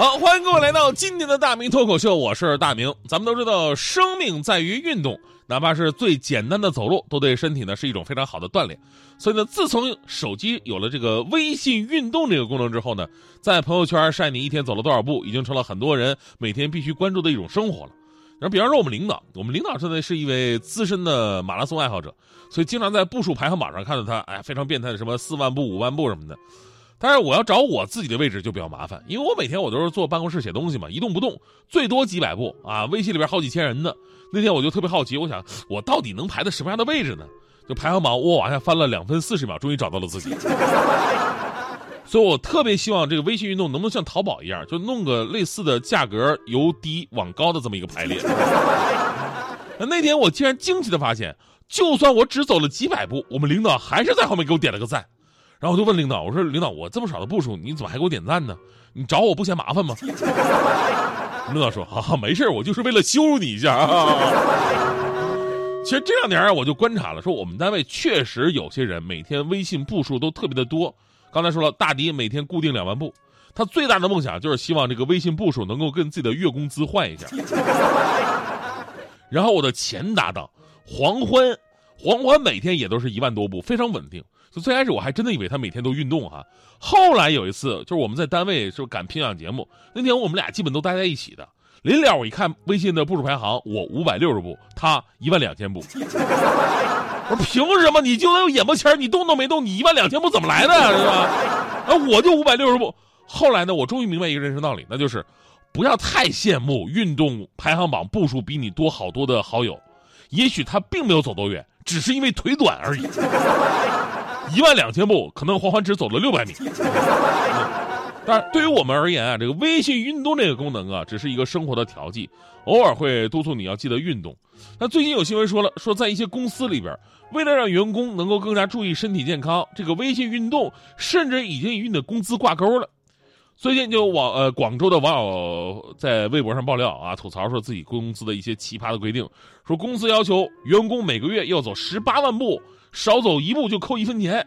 好，欢迎各位来到今天的大明脱口秀，我是大明。咱们都知道，生命在于运动，哪怕是最简单的走路，都对身体呢是一种非常好的锻炼。所以呢，自从手机有了这个微信运动这个功能之后呢，在朋友圈晒你一天走了多少步，已经成了很多人每天必须关注的一种生活了。然后，比方说我们领导，我们领导现在是一位资深的马拉松爱好者，所以经常在步数排行榜上看到他，哎，非常变态的什么四万步、五万步什么的。但是我要找我自己的位置就比较麻烦，因为我每天我都是坐办公室写东西嘛，一动不动，最多几百步啊。微信里边好几千人呢。那天我就特别好奇，我想我到底能排在什么样的位置呢？就排行榜我往下翻了两分四十秒，终于找到了自己。所以我特别希望这个微信运动能不能像淘宝一样，就弄个类似的价格由低往高的这么一个排列。那天我竟然惊奇的发现，就算我只走了几百步，我们领导还是在后面给我点了个赞。然后我就问领导：“我说领导，我这么少的步数，你怎么还给我点赞呢？你找我不嫌麻烦吗？” 领导说：“啊，没事我就是为了羞辱你一下啊。”其实这两年啊，我就观察了，说我们单位确实有些人每天微信步数都特别的多。刚才说了，大迪每天固定两万步，他最大的梦想就是希望这个微信步数能够跟自己的月工资换一下。然后我的前搭档黄欢，黄欢每天也都是一万多步，非常稳定。就最开始我还真的以为他每天都运动哈，后来有一次就是我们在单位就赶评奖节目，那天我们俩基本都待在一起的。临了我一看微信的步数排行，我五百六十步，他一万两千步。我说凭什么？你就那眼巴前你动都没动，你一万两千步怎么来的？是吧？啊，我就五百六十步。后来呢，我终于明白一个人生道理，那就是不要太羡慕运动排行榜步数比你多好多的好友，也许他并没有走多远，只是因为腿短而已。一万两千步，可能黄欢只走了六百米。但对于我们而言啊，这个微信运动这个功能啊，只是一个生活的调剂，偶尔会督促你要记得运动。那最近有新闻说了，说在一些公司里边，为了让员工能够更加注意身体健康，这个微信运动甚至已经与你的工资挂钩了。最近就网呃广州的网友在微博上爆料啊，吐槽说自己公司的一些奇葩的规定，说公司要求员工每个月要走十八万步。少走一步就扣一分钱，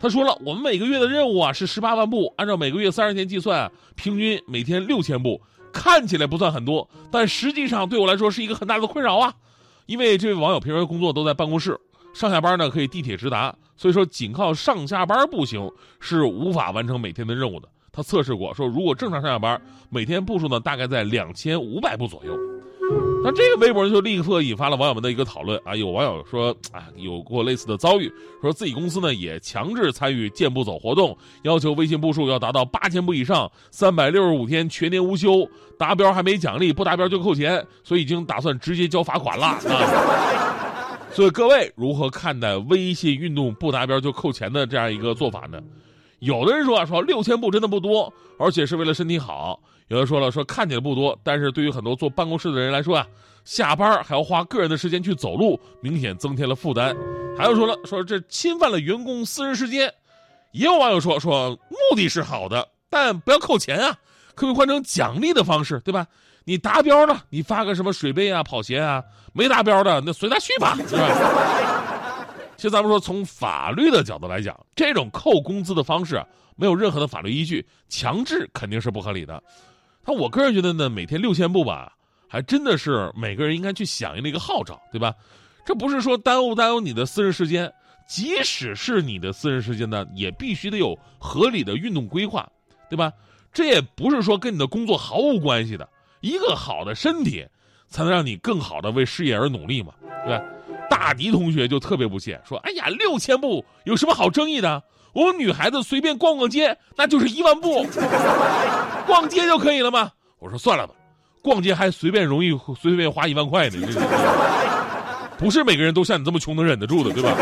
他说了，我们每个月的任务啊是十八万步，按照每个月三十天计算，平均每天六千步，看起来不算很多，但实际上对我来说是一个很大的困扰啊。因为这位网友平时工作都在办公室，上下班呢可以地铁直达，所以说仅靠上下班步行是无法完成每天的任务的。他测试过，说如果正常上下班，每天步数呢大概在两千五百步左右。那这个微博就立刻引发了网友们的一个讨论啊！有网友说啊，有过类似的遭遇，说自己公司呢也强制参与健步走活动，要求微信步数要达到八千步以上，三百六十五天全年无休，达标还没奖励，不达标就扣钱，所以已经打算直接交罚款了啊！所以各位如何看待微信运动不达标就扣钱的这样一个做法呢？有的人说啊，说六千步真的不多，而且是为了身体好。有人说了，说看起来不多，但是对于很多坐办公室的人来说啊，下班还要花个人的时间去走路，明显增添了负担。还有说了，说这侵犯了员工私人时间。也有网友说，说目的是好的，但不要扣钱啊，可以换成奖励的方式，对吧？你达标了，你发个什么水杯啊、跑鞋啊；没达标的，那随他去吧，是吧？其实咱们说，从法律的角度来讲，这种扣工资的方式，没有任何的法律依据，强制肯定是不合理的。那我个人觉得呢，每天六千步吧，还真的是每个人应该去响应的一个号召，对吧？这不是说耽误耽误你的私人时间，即使是你的私人时间呢，也必须得有合理的运动规划，对吧？这也不是说跟你的工作毫无关系的，一个好的身体，才能让你更好的为事业而努力嘛，对吧？大迪同学就特别不屑说：“哎呀，六千步有什么好争议的？我们女孩子随便逛逛街，那就是一万步。”逛街就可以了吗？我说算了吧，逛街还随便容易随便花一万块呢，不是每个人都像你这么穷能忍得住的，对吧？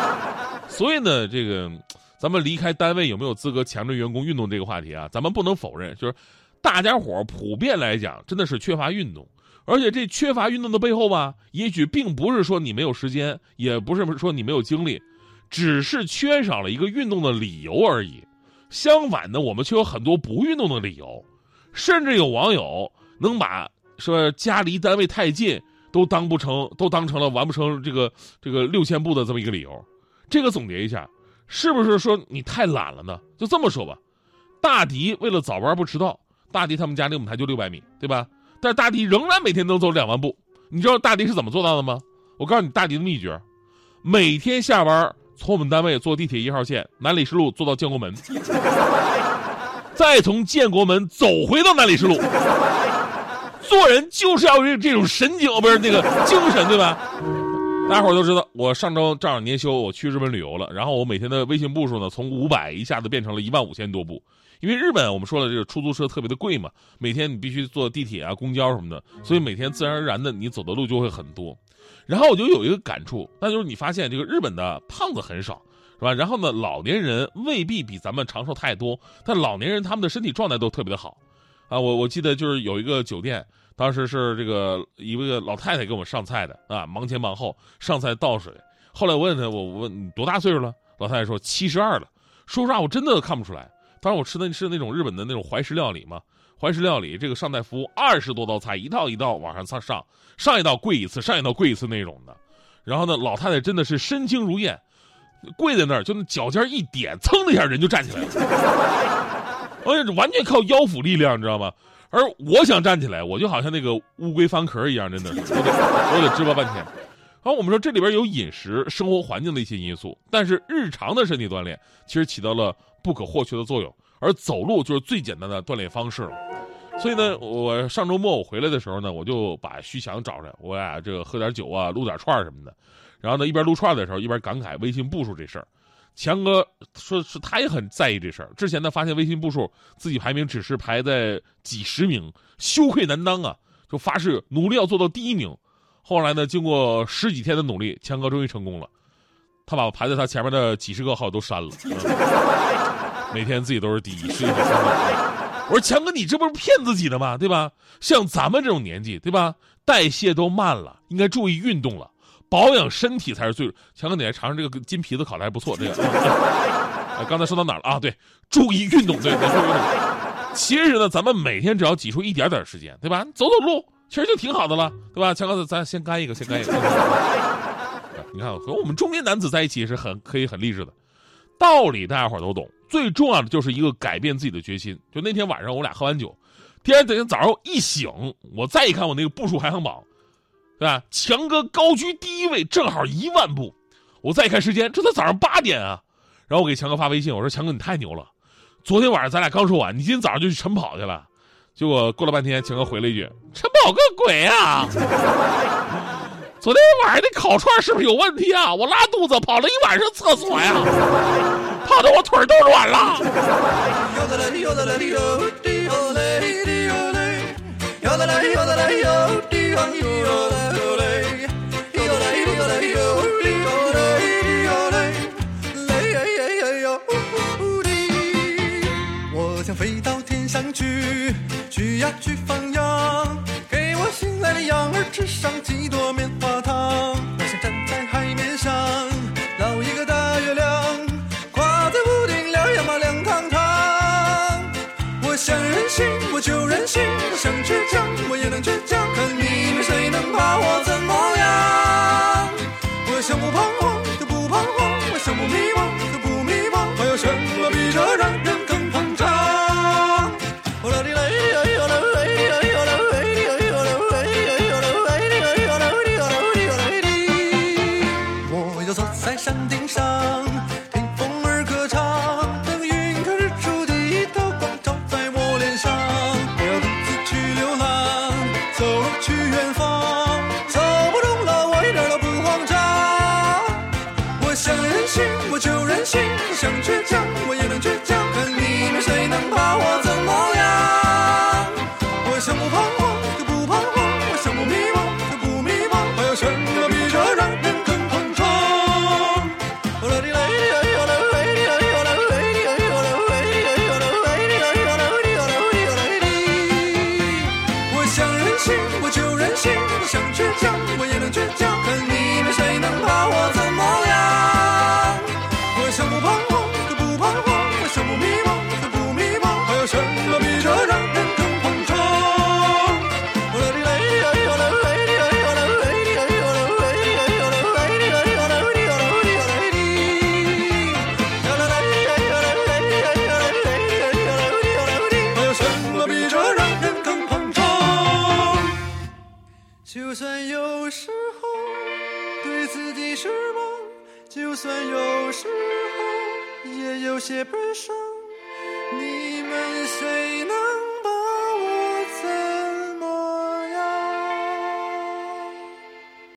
所以呢，这个咱们离开单位有没有资格强制员工运动这个话题啊，咱们不能否认，就是大家伙普遍来讲真的是缺乏运动，而且这缺乏运动的背后吧，也许并不是说你没有时间，也不是说你没有精力，只是缺少了一个运动的理由而已。相反的，我们却有很多不运动的理由。甚至有网友能把说家离单位太近都当不成，都当成了完不成这个这个六千步的这么一个理由。这个总结一下，是不是说你太懒了呢？就这么说吧，大迪为了早班不迟到，大迪他们家离我们台就六百米，对吧？但大迪仍然每天能走两万步。你知道大迪是怎么做到的吗？我告诉你，大迪的秘诀：每天下班从我们单位坐地铁一号线南礼士路坐到建国门，再从建国门走回到南礼士路。做人就是要有这种神经，不是那个精神，对吧？大家伙都知道，我上周正好年休，我去日本旅游了。然后我每天的微信步数呢，从五百一下子变成了一万五千多步。因为日本我们说了，这个出租车特别的贵嘛，每天你必须坐地铁啊、公交什么的，所以每天自然而然的你走的路就会很多。然后我就有一个感触，那就是你发现这个日本的胖子很少，是吧？然后呢，老年人未必比咱们长寿太多，但老年人他们的身体状态都特别的好。啊，我我记得就是有一个酒店，当时是这个一个老太太给我们上菜的啊，忙前忙后上菜倒水。后来我问她，我我问你多大岁数了？老太太说七十二了。说实话，我真的看不出来。当时我吃的是那种日本的那种怀石料理嘛，怀石料理这个上菜服务二十多道菜，一道一道往上上上，上一道跪一次，上一道跪一次那种的。然后呢，老太太真的是身轻如燕，跪在那儿就那脚尖一点，噌的一下人就站起来了。而且完全靠腰腹力量，你知道吗？而我想站起来，我就好像那个乌龟翻壳一样，真的，我得我得支吧半天。好，我们说这里边有饮食、生活环境的一些因素，但是日常的身体锻炼其实起到了不可或缺的作用。而走路就是最简单的锻炼方式了。所以呢，我上周末我回来的时候呢，我就把徐强找来，我俩这个喝点酒啊，撸点串什么的。然后呢，一边撸串的时候，一边感慨微信步数这事儿。强哥说是他也很在意这事儿。之前呢，发现微信步数自己排名只是排在几十名，羞愧难当啊，就发誓努力要做到第一名。后来呢，经过十几天的努力，强哥终于成功了，他把排在他前面的几十个号都删了，每天自己都是第一。我说强哥，你这不是骗自己的吗？对吧？像咱们这种年纪，对吧？代谢都慢了，应该注意运动了。保养身体才是最。强哥，你来尝尝这个金皮子烤的还不错。这个，刚才说到哪了啊？对，注意运动，对，注意运动。其实呢，咱们每天只要挤出一点点时间，对吧？走走路，其实就挺好的了，对吧？强哥，咱先干一个，先干一个。你看，和我们中年男子在一起是很可以很励志的。道理大家伙都懂，最重要的就是一个改变自己的决心。就那天晚上，我俩喝完酒，第二天早上一醒，我再一看我那个步数排行榜。对吧？强哥高居第一位，正好一万步。我再一看时间，这才早上八点啊！然后我给强哥发微信，我说：“强哥，你太牛了！昨天晚上咱俩刚说完，你今天早上就去晨跑去了。”结果过了半天，强哥回了一句：“晨跑个鬼啊！昨天晚上那烤串是不是有问题啊？我拉肚子跑了一晚上厕所呀，跑的我腿都软了。”去，去呀去放羊，给我心爱的羊儿吃上几朵棉去远方，走不动了，我一点都不慌张。我想任性，我就任性，想倔强。就算有时候对自己失望，就算有时候也有些悲伤，你们谁能？